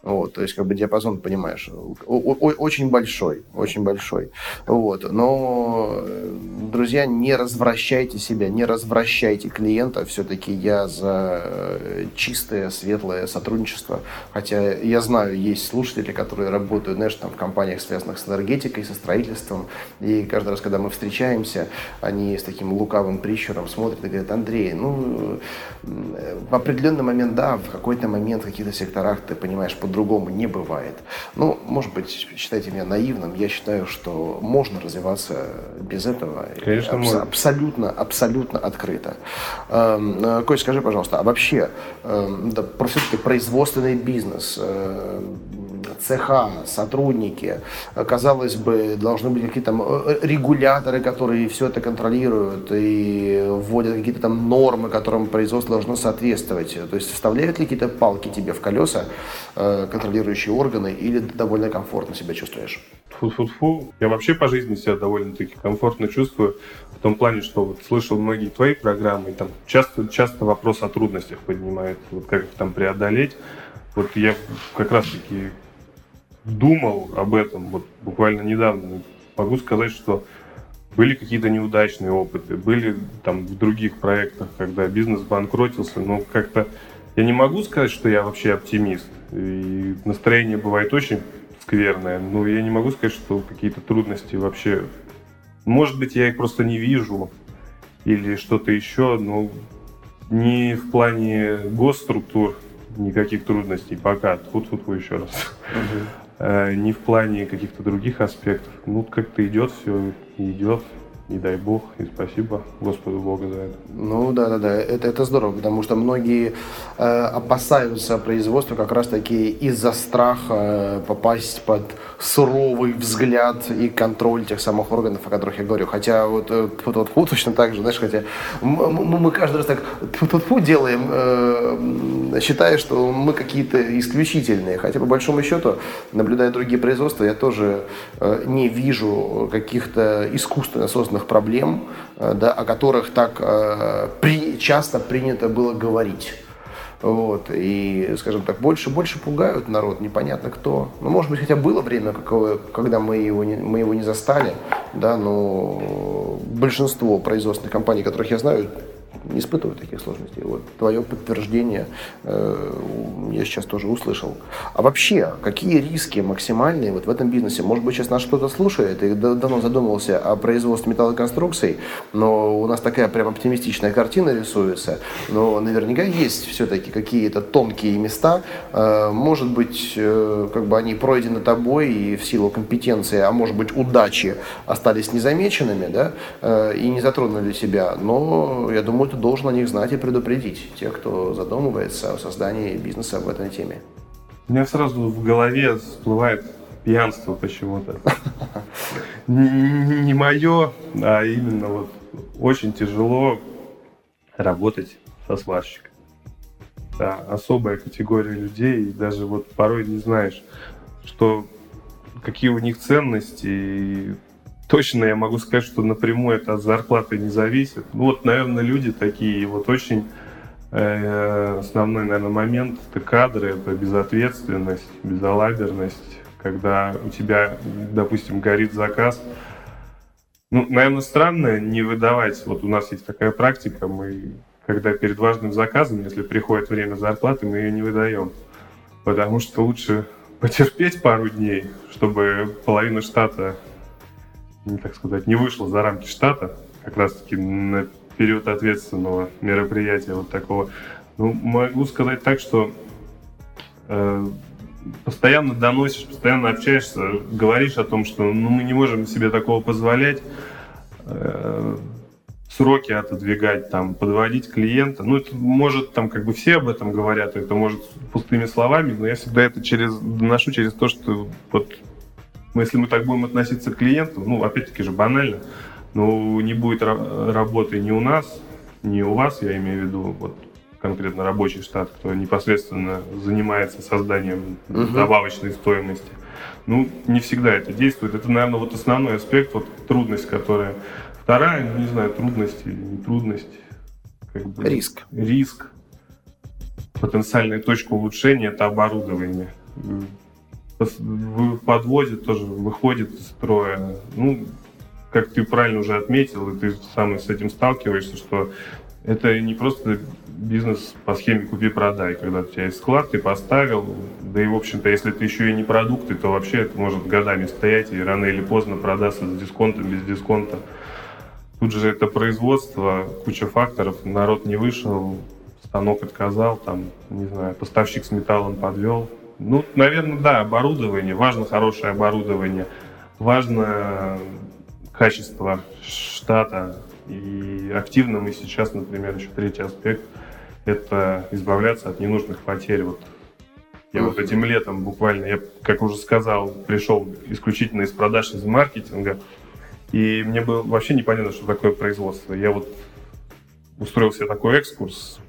[SPEAKER 1] Вот, то есть, как бы диапазон, понимаешь, очень большой, очень большой. Вот, но, друзья, не развращайте себя, не развращайте клиента. Все-таки я за э, чистое, светлое сотрудничество. Хотя я знаю, есть слушатели, которые работают, знаешь, там в компаниях, связанных с энергетикой, со строительством. И каждый раз, когда мы встречаемся, они с таким лукавым прищуром смотрят и говорят, Андрей, ну, в определенный момент, да, в какой-то момент в каких-то секторах ты понимаешь, по-другому не бывает. Ну, может быть, считайте меня наивным, я считаю, что можно развиваться без этого.
[SPEAKER 3] Конечно, Абс- можно.
[SPEAKER 1] Абсолютно, абсолютно открыто. Эм, э, Кость, скажи, пожалуйста, а вообще, эм, да, все-таки производственный бизнес, э, цеха, сотрудники, казалось бы, должны быть какие-то э, регуляторы, которые все это контролируют и вводят какие-то там нормы, которым производство должно соответствовать. То есть вставляют ли какие-то палки тебе в колеса э, контролирующие органы или ты довольно комфортно себя чувствуешь?
[SPEAKER 3] Фу-фу-фу. Я вообще по жизни себя довольно-таки комфортно чувствую. В том плане, что вот слышал многие твои программы, и там часто, часто вопрос о трудностях поднимает, вот как их там преодолеть. Вот я как раз-таки думал об этом вот буквально недавно. Могу сказать, что были какие-то неудачные опыты, были там в других проектах, когда бизнес банкротился, но как-то я не могу сказать, что я вообще оптимист. И настроение бывает очень скверное, но я не могу сказать, что какие-то трудности вообще... Может быть, я их просто не вижу или что-то еще, но не в плане госструктур никаких трудностей пока. Тут-тут еще раз. Э, не в плане каких-то других аспектов. Ну, как-то идет все, идет и дай Бог, и спасибо Господу Богу за это.
[SPEAKER 1] Ну да, да, да, это, это здорово, потому что многие э, опасаются производства как раз таки из-за страха э, попасть под суровый взгляд и контроль тех самых органов, о которых я говорю. Хотя вот тут вот, вот точно так же, знаешь, хотя мы, мы каждый раз так тут делаем, э, считая, что мы какие-то исключительные. Хотя по большому счету, наблюдая другие производства, я тоже э, не вижу каких-то искусственно созданных серьезных проблем, э, да, о которых так э, при, часто принято было говорить. Вот, и, скажем так, больше больше пугают народ, непонятно кто. Ну, может быть, хотя было время, какое, когда мы его, не, мы его не застали, да, но большинство производственных компаний, которых я знаю, не испытывают таких сложностей. Вот твое подтверждение э, я сейчас тоже услышал. А вообще, какие риски максимальные вот в этом бизнесе? Может быть, сейчас нас кто-то слушает и давно задумывался о производстве металлоконструкций, но у нас такая прям оптимистичная картина рисуется. Но наверняка есть все-таки какие-то тонкие места. Э, может быть, э, как бы они пройдены тобой и в силу компетенции, а может быть, удачи остались незамеченными, да, э, и не затронули себя. Но я думаю, ты должен о них знать и предупредить тех, кто задумывается о создании бизнеса в этой теме.
[SPEAKER 3] У меня сразу в голове всплывает пьянство почему-то. Не мое, а именно вот очень тяжело работать со сварщиком. Да, особая категория людей, и даже вот порой не знаешь, что какие у них ценности, и точно я могу сказать, что напрямую это от зарплаты не зависит. Ну вот, наверное, люди такие, вот очень э, основной, наверное, момент это кадры, это безответственность, безалаберность, когда у тебя, допустим, горит заказ. Ну, наверное, странно не выдавать. Вот у нас есть такая практика, мы, когда перед важным заказом, если приходит время зарплаты, мы ее не выдаем. Потому что лучше потерпеть пару дней, чтобы половина штата, так сказать, не вышла за рамки штата, как раз-таки на период ответственного мероприятия вот такого. Ну, могу сказать так, что э, постоянно доносишь, постоянно общаешься, говоришь о том, что ну, мы не можем себе такого позволять, э, сроки отодвигать, там, подводить клиента. Ну, это может, там, как бы все об этом говорят, это может пустыми словами, но я всегда это через, доношу через то, что вот если мы так будем относиться к клиенту, ну, опять-таки же банально, но не будет работы ни у нас, ни у вас, я имею в виду, вот конкретно рабочий штат, кто непосредственно занимается созданием угу. добавочной стоимости. Ну, не всегда это действует. Это, наверное, вот основной аспект, вот трудность, которая... Вторая, ну, не знаю, трудность или не трудность.
[SPEAKER 1] Как бы, риск.
[SPEAKER 3] Риск. Потенциальная точка улучшения – это оборудование. В подводе тоже выходит из строя. Ну, как ты правильно уже отметил, и ты сам с этим сталкиваешься, что это не просто бизнес по схеме купи-продай, когда у тебя есть склад, ты поставил, да и, в общем-то, если ты еще и не продукты, то вообще это может годами стоять и рано или поздно продастся с дисконтом, без дисконта. Тут же это производство, куча факторов, народ не вышел, станок отказал, там, не знаю, поставщик с металлом подвел. Ну, наверное, да, оборудование, важно хорошее оборудование, важно качество штата. И активно мы сейчас, например, еще третий аспект – это избавляться от ненужных потерь. Вот я вот этим летом буквально, я, как уже сказал, пришел исключительно из продаж, из маркетинга, и мне было вообще непонятно, что такое производство. Я вот устроил себе такой экскурс,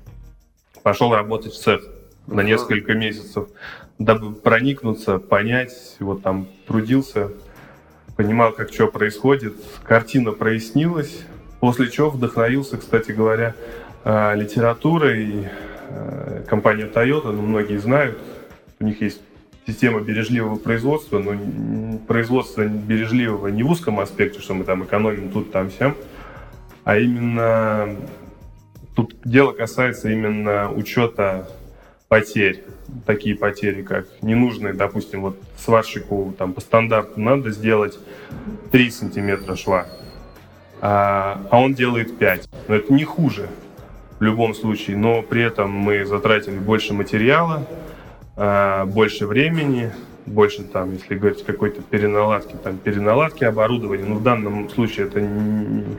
[SPEAKER 3] пошел работать в цех на несколько месяцев, дабы проникнуться, понять, вот там трудился понимал, как что происходит, картина прояснилась, после чего вдохновился, кстати говоря, э, литературой. Э, компания Toyota, ну, многие знают, у них есть система бережливого производства, но производство бережливого не в узком аспекте, что мы там экономим тут, там, всем, а именно тут дело касается именно учета потерь, такие потери, как ненужные, допустим, вот сварщику там по стандарту надо сделать 3 сантиметра шва, а, а он делает 5. Но это не хуже в любом случае, но при этом мы затратили больше материала, а, больше времени, больше там, если говорить какой-то переналадки, там переналадки оборудования, но в данном случае это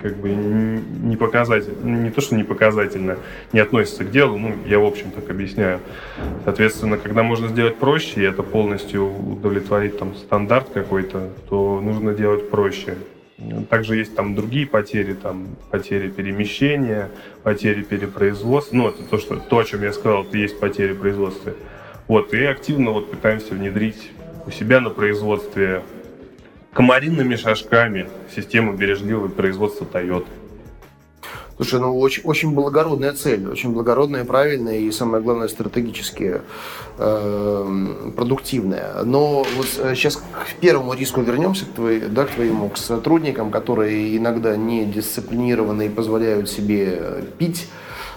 [SPEAKER 3] как бы не показательно, не то, что не показательно, не относится к делу, ну, я в общем так объясняю. Соответственно, когда можно сделать проще, и это полностью удовлетворить там стандарт какой-то, то нужно делать проще. Также есть там другие потери, там потери перемещения, потери перепроизводства. Ну, это то, что, то, о чем я сказал, это есть потери производства. Вот, и активно вот пытаемся внедрить у себя на производстве комаринными шажками систему бережливого производства Toyota.
[SPEAKER 1] Слушай, ну очень, очень благородная цель, очень благородная, правильная и самое главное стратегически э, продуктивная. Но вот сейчас к первому риску вернемся, к, твоей, да, к твоему, к сотрудникам, которые иногда не дисциплинированы и позволяют себе пить.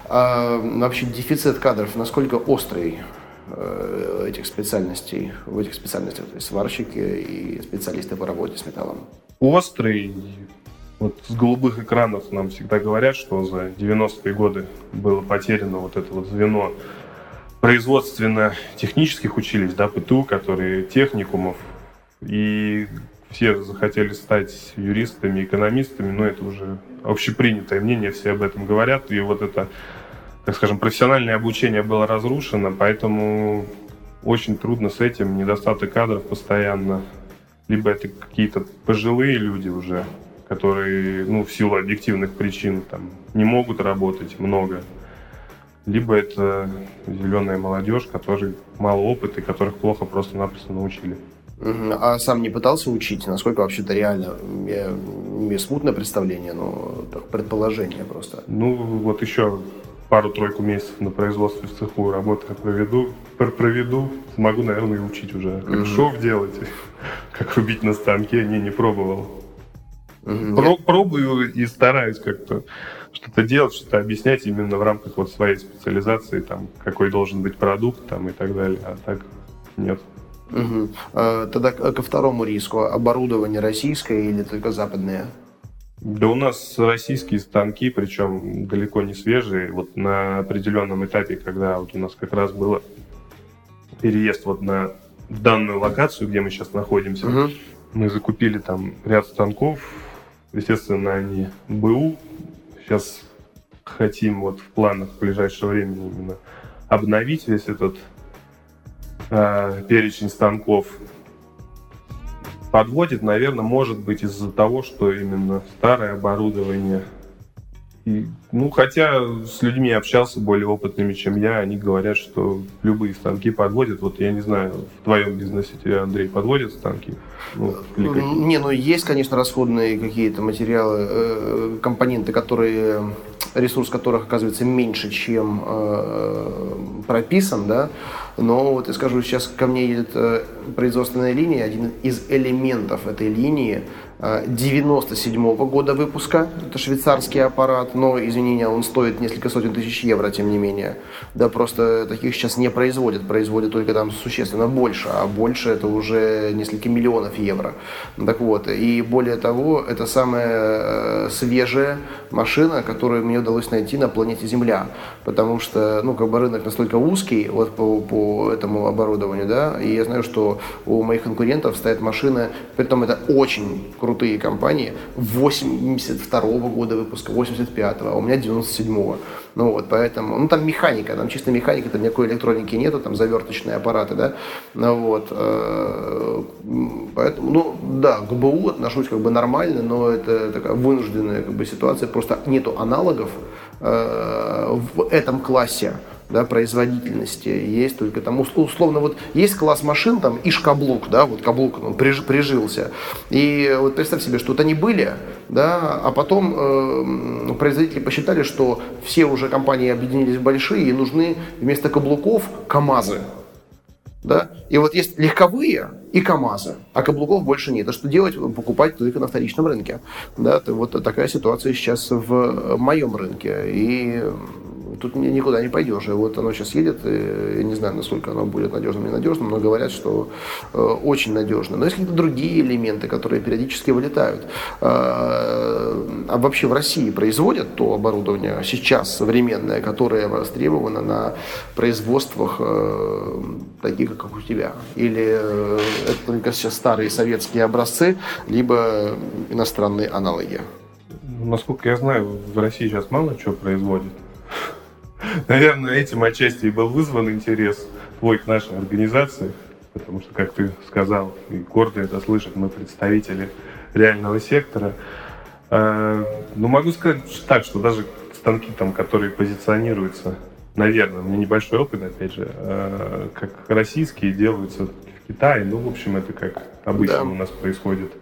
[SPEAKER 1] А вообще дефицит кадров насколько острый Э, этих специальностей, в этих специальностях, то есть сварщики и специалисты по работе с металлом?
[SPEAKER 3] Острый. Вот с голубых экранов нам всегда говорят, что за 90-е годы было потеряно вот это вот звено производственно-технических училищ, да, ПТУ, которые техникумов, и все захотели стать юристами, экономистами, но это уже общепринятое мнение, все об этом говорят, и вот это так скажем, профессиональное обучение было разрушено, поэтому очень трудно с этим, недостаток кадров постоянно. Либо это какие-то пожилые люди уже, которые, ну, в силу объективных причин, там, не могут работать много. Либо это зеленая молодежь, которой мало опыта и которых плохо просто-напросто научили.
[SPEAKER 1] А сам не пытался учить? Насколько вообще-то реально? Я имею смутное представление, но так, предположение просто.
[SPEAKER 3] Ну, вот еще пару-тройку месяцев на производстве в цеху работы проведу, проведу, смогу, наверное, и учить уже. Как mm-hmm. шов делать, (laughs) как рубить на станке, не, не пробовал. Mm-hmm. Про, пробую и стараюсь как-то что-то делать, что-то объяснять именно в рамках вот своей специализации, там, какой должен быть продукт там, и так далее. А так нет.
[SPEAKER 1] Угу. Тогда ко второму риску. Оборудование российское или только западное?
[SPEAKER 3] Да у нас российские станки, причем далеко не свежие. Вот на определенном этапе, когда вот у нас как раз было переезд вот на данную локацию, где мы сейчас находимся, угу. мы закупили там ряд станков. Естественно, они БУ. Сейчас хотим вот в планах в ближайшее время именно обновить весь этот э, перечень станков подводит, наверное, может быть из-за того, что именно старое оборудование. И, ну, хотя с людьми общался более опытными, чем я, они говорят, что любые станки подводят. Вот я не знаю, в твоем бизнесе тебе, Андрей, подводят станки?
[SPEAKER 1] Ну, не, ну есть, конечно, расходные какие-то материалы, э, компоненты, которые ресурс которых оказывается меньше, чем э, прописан, да, но вот я скажу, сейчас ко мне едет э, производственная линия, один из элементов этой линии – 97 -го года выпуска. Это швейцарский аппарат, но, извини он стоит несколько сотен тысяч евро, тем не менее. Да, просто таких сейчас не производят. Производят только там существенно больше, а больше это уже несколько миллионов евро. Так вот, и более того, это самая э, свежая машина, которую мне удалось найти на планете Земля. Потому что, ну, как бы рынок настолько узкий вот по, по этому оборудованию, да, и я знаю, что у моих конкурентов стоят машины, при этом это очень крутые компании 82 -го года выпуска, 85-го, а у меня 97-го. Ну вот, поэтому, ну там механика, там чисто механика, там никакой электроники нету, там заверточные аппараты, да, ну вот, э, поэтому, ну да, к БУ отношусь как бы нормально, но это такая вынужденная как бы ситуация, просто нету аналогов э, в этом классе, да, производительности. Есть только там, условно, вот есть класс машин, там, иш каблук, да, вот каблук, он приж, прижился. И вот представь себе, что вот они были, да, а потом э, производители посчитали, что все уже компании объединились в большие, и нужны вместо каблуков КАМАЗы. Да? И вот есть легковые и КАМАЗы, а каблуков больше нет. А что делать? Покупать только на вторичном рынке. Да? Вот такая ситуация сейчас в моем рынке. И тут никуда не пойдешь. И вот оно сейчас едет, и я не знаю, насколько оно будет надежным или ненадежным, но говорят, что э, очень надежно. Но есть какие-то другие элементы, которые периодически вылетают. Э, а вообще в России производят то оборудование сейчас современное, которое востребовано на производствах э, таких, как у тебя? Или это только сейчас старые советские образцы, либо иностранные аналоги?
[SPEAKER 3] Насколько я знаю, в России сейчас мало чего производят. Наверное, этим отчасти и был вызван интерес твой к нашей организации, потому что, как ты сказал, и гордо это слышать, мы представители реального сектора. А, но могу сказать так, что даже станки, там, которые позиционируются, наверное, у меня небольшой опыт, опять же, а, как российские делаются в Китае, ну, в общем, это как обычно да. у нас происходит.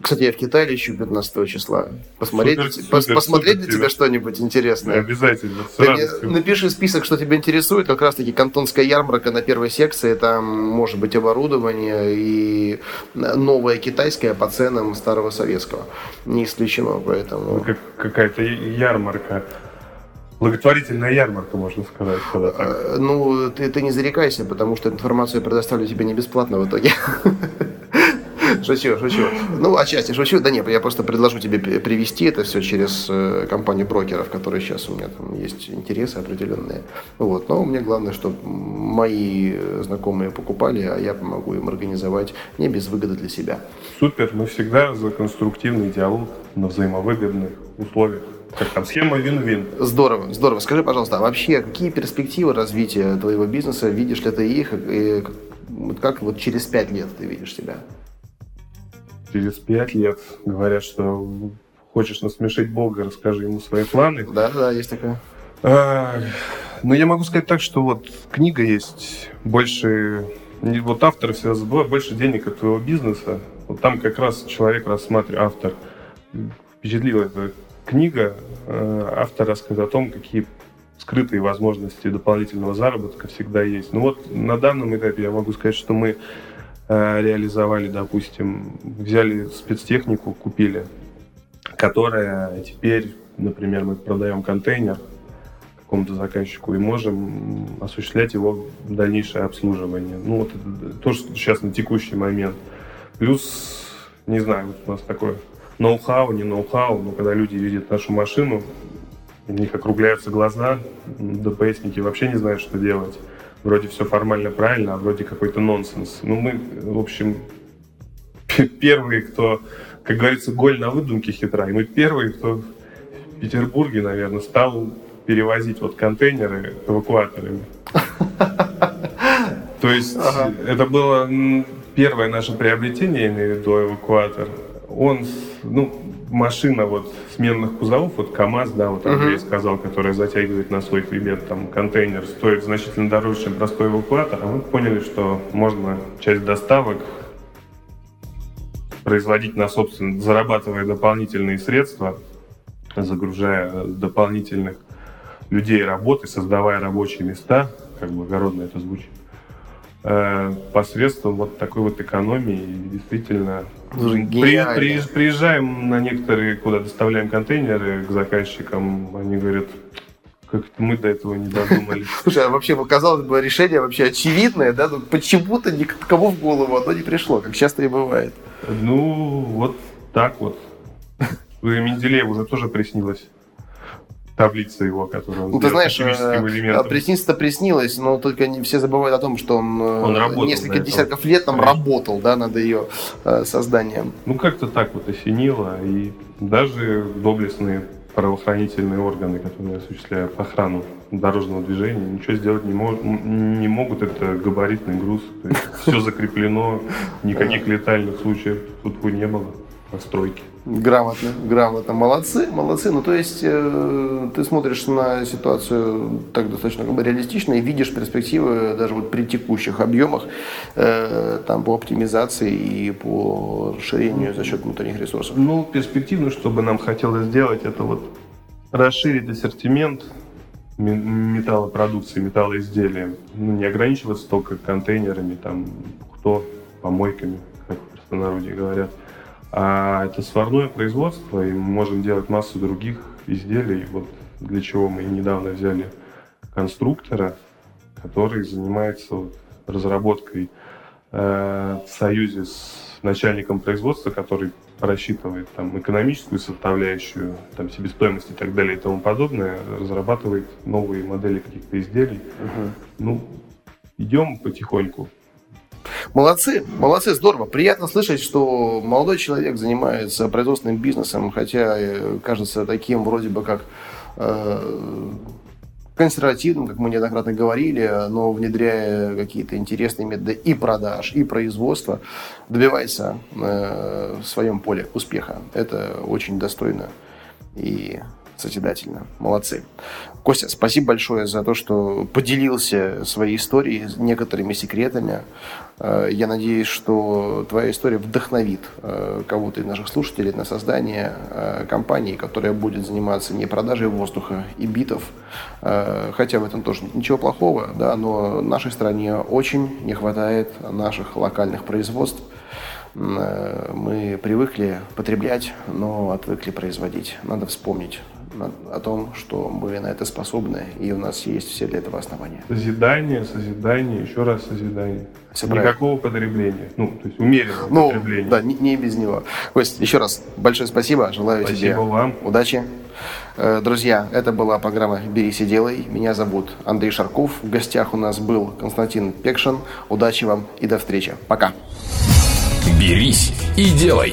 [SPEAKER 1] Кстати, я в Китае лечу 15 числа. Посмотреть, супер, пос, супер, посмотреть супер, для тебя что-нибудь интересное.
[SPEAKER 3] Обязательно.
[SPEAKER 1] Ты мне напиши список, что тебя интересует. Как раз таки кантонская ярмарка на первой секции. Там может быть оборудование и новое китайское по ценам старого советского. Не исключено, поэтому...
[SPEAKER 3] Как, какая-то ярмарка. Благотворительная ярмарка, можно сказать. Когда так.
[SPEAKER 1] А, ну, ты, ты не зарекайся, потому что информацию я предоставлю тебе не бесплатно в итоге. (laughs) Шучу, шучу. Ну, отчасти шучу. Да нет, я просто предложу тебе привести это все через э, компанию брокеров, которые сейчас у меня там есть интересы определенные. Вот. Но мне главное, чтобы мои знакомые покупали, а я помогу им организовать не без выгоды для себя.
[SPEAKER 3] Супер. Мы всегда за конструктивный диалог на взаимовыгодных условиях. Как там схема вин-вин.
[SPEAKER 1] Здорово, здорово. Скажи, пожалуйста, а вообще какие перспективы развития твоего бизнеса? Видишь ли ты их? И как вот через пять лет ты видишь себя?
[SPEAKER 3] Через пять лет говорят, что хочешь насмешить Бога, расскажи ему свои планы.
[SPEAKER 1] Да, да, есть такое.
[SPEAKER 3] А, но ну, я могу сказать так, что вот книга есть больше, вот автор всегда забывает, больше денег от твоего бизнеса. Вот там как раз человек рассматривает, автор, впечатлила эта книга, а, автор рассказывает о том, какие скрытые возможности дополнительного заработка всегда есть. Ну вот на данном этапе я могу сказать, что мы Э, реализовали, допустим, взяли спецтехнику, купили, которая теперь, например, мы продаем контейнер, какому-то заказчику и можем осуществлять его дальнейшее обслуживание. Ну, вот это то, что сейчас на текущий момент. Плюс, не знаю, вот у нас такое ноу-хау, не ноу-хау, но когда люди видят нашу машину, у них округляются глаза, ДПСники вообще не знают, что делать. Вроде все формально правильно, а вроде какой-то нонсенс. Ну, мы, в общем, первые, кто, как говорится, голь на выдумке хитра. И мы первые, кто в Петербурге, наверное, стал перевозить вот контейнеры эвакуаторами. (laughs) То есть это было первое наше приобретение, я имею в виду эвакуатор. Он, ну, машина вот сменных кузовов, вот КАМАЗ, да, вот Андрей uh-huh. сказал, которая затягивает на свой хребет там контейнер, стоит значительно дороже, чем простой эвакуатор, а мы поняли, что можно часть доставок производить на собственно, зарабатывая дополнительные средства, загружая дополнительных людей работы, создавая рабочие места, как бы огородно это звучит, посредством вот такой вот экономии действительно при, при, приезжаем на некоторые, куда доставляем контейнеры к заказчикам, они говорят, как мы до этого не додумались. (laughs)
[SPEAKER 1] Слушай, а вообще, казалось бы, решение вообще очевидное, да, но почему-то никому в голову оно не пришло, как часто и бывает.
[SPEAKER 3] Ну, вот так вот. (laughs) Менделееву уже тоже приснилось таблица его, которую он
[SPEAKER 1] ну, ты знаешь, э, присниться-то приснилось, но только не все забывают о том, что он, э, он работал, несколько десятков лет там Конечно. работал да, над ее э, созданием.
[SPEAKER 3] Ну, как-то так вот осенило, и даже доблестные правоохранительные органы, которые осуществляют охрану дорожного движения, ничего сделать не, мож, не могут, это габаритный груз, все закреплено, никаких летальных случаев тут не было на стройке.
[SPEAKER 1] Грамотно, грамотно. Молодцы, молодцы. Ну, то есть, э, ты смотришь на ситуацию так достаточно как бы, реалистично и видишь перспективы даже вот при текущих объемах э, там, по оптимизации и по расширению за счет внутренних ресурсов.
[SPEAKER 3] Ну, перспективно, что бы нам хотелось сделать, это вот расширить ассортимент металлопродукции, металлоизделия. Ну, не ограничиваться только контейнерами, там, кто помойками, как в простонародье говорят а это сварное производство, и мы можем делать массу других изделий. Вот для чего мы недавно взяли конструктора, который занимается вот разработкой э, в союзе с начальником производства, который рассчитывает там экономическую составляющую, там себестоимость и так далее и тому подобное, разрабатывает новые модели каких-то изделий. Угу. Ну, идем потихоньку.
[SPEAKER 1] Молодцы, молодцы, здорово. Приятно слышать, что молодой человек занимается производственным бизнесом, хотя э, кажется таким вроде бы как э, консервативным, как мы неоднократно говорили, но внедряя какие-то интересные методы и продаж, и производства, добивается э, в своем поле успеха. Это очень достойно и созидательно. Молодцы. Костя, спасибо большое за то, что поделился своей историей, некоторыми секретами. Э, я надеюсь, что твоя история вдохновит э, кого-то из наших слушателей на создание э, компании, которая будет заниматься не продажей воздуха и битов, хотя в этом тоже ничего плохого, да, но нашей стране очень не хватает наших локальных производств, мы привыкли потреблять, но отвыкли производить. Надо вспомнить о том, что мы на это способны, и у нас есть все для этого основания.
[SPEAKER 3] Созидание, созидание, еще раз созидание. Все Никакого правильно. потребления. Ну, то есть умеренного ну, потребления.
[SPEAKER 1] Да, не, не без него. Кость, еще раз большое спасибо. Желаю
[SPEAKER 3] спасибо
[SPEAKER 1] тебе
[SPEAKER 3] вам.
[SPEAKER 1] удачи. Э, друзья, это была программа «Берись и делай». Меня зовут Андрей Шарков. В гостях у нас был Константин Пекшин. Удачи вам и до встречи. Пока.
[SPEAKER 2] «Берись и делай».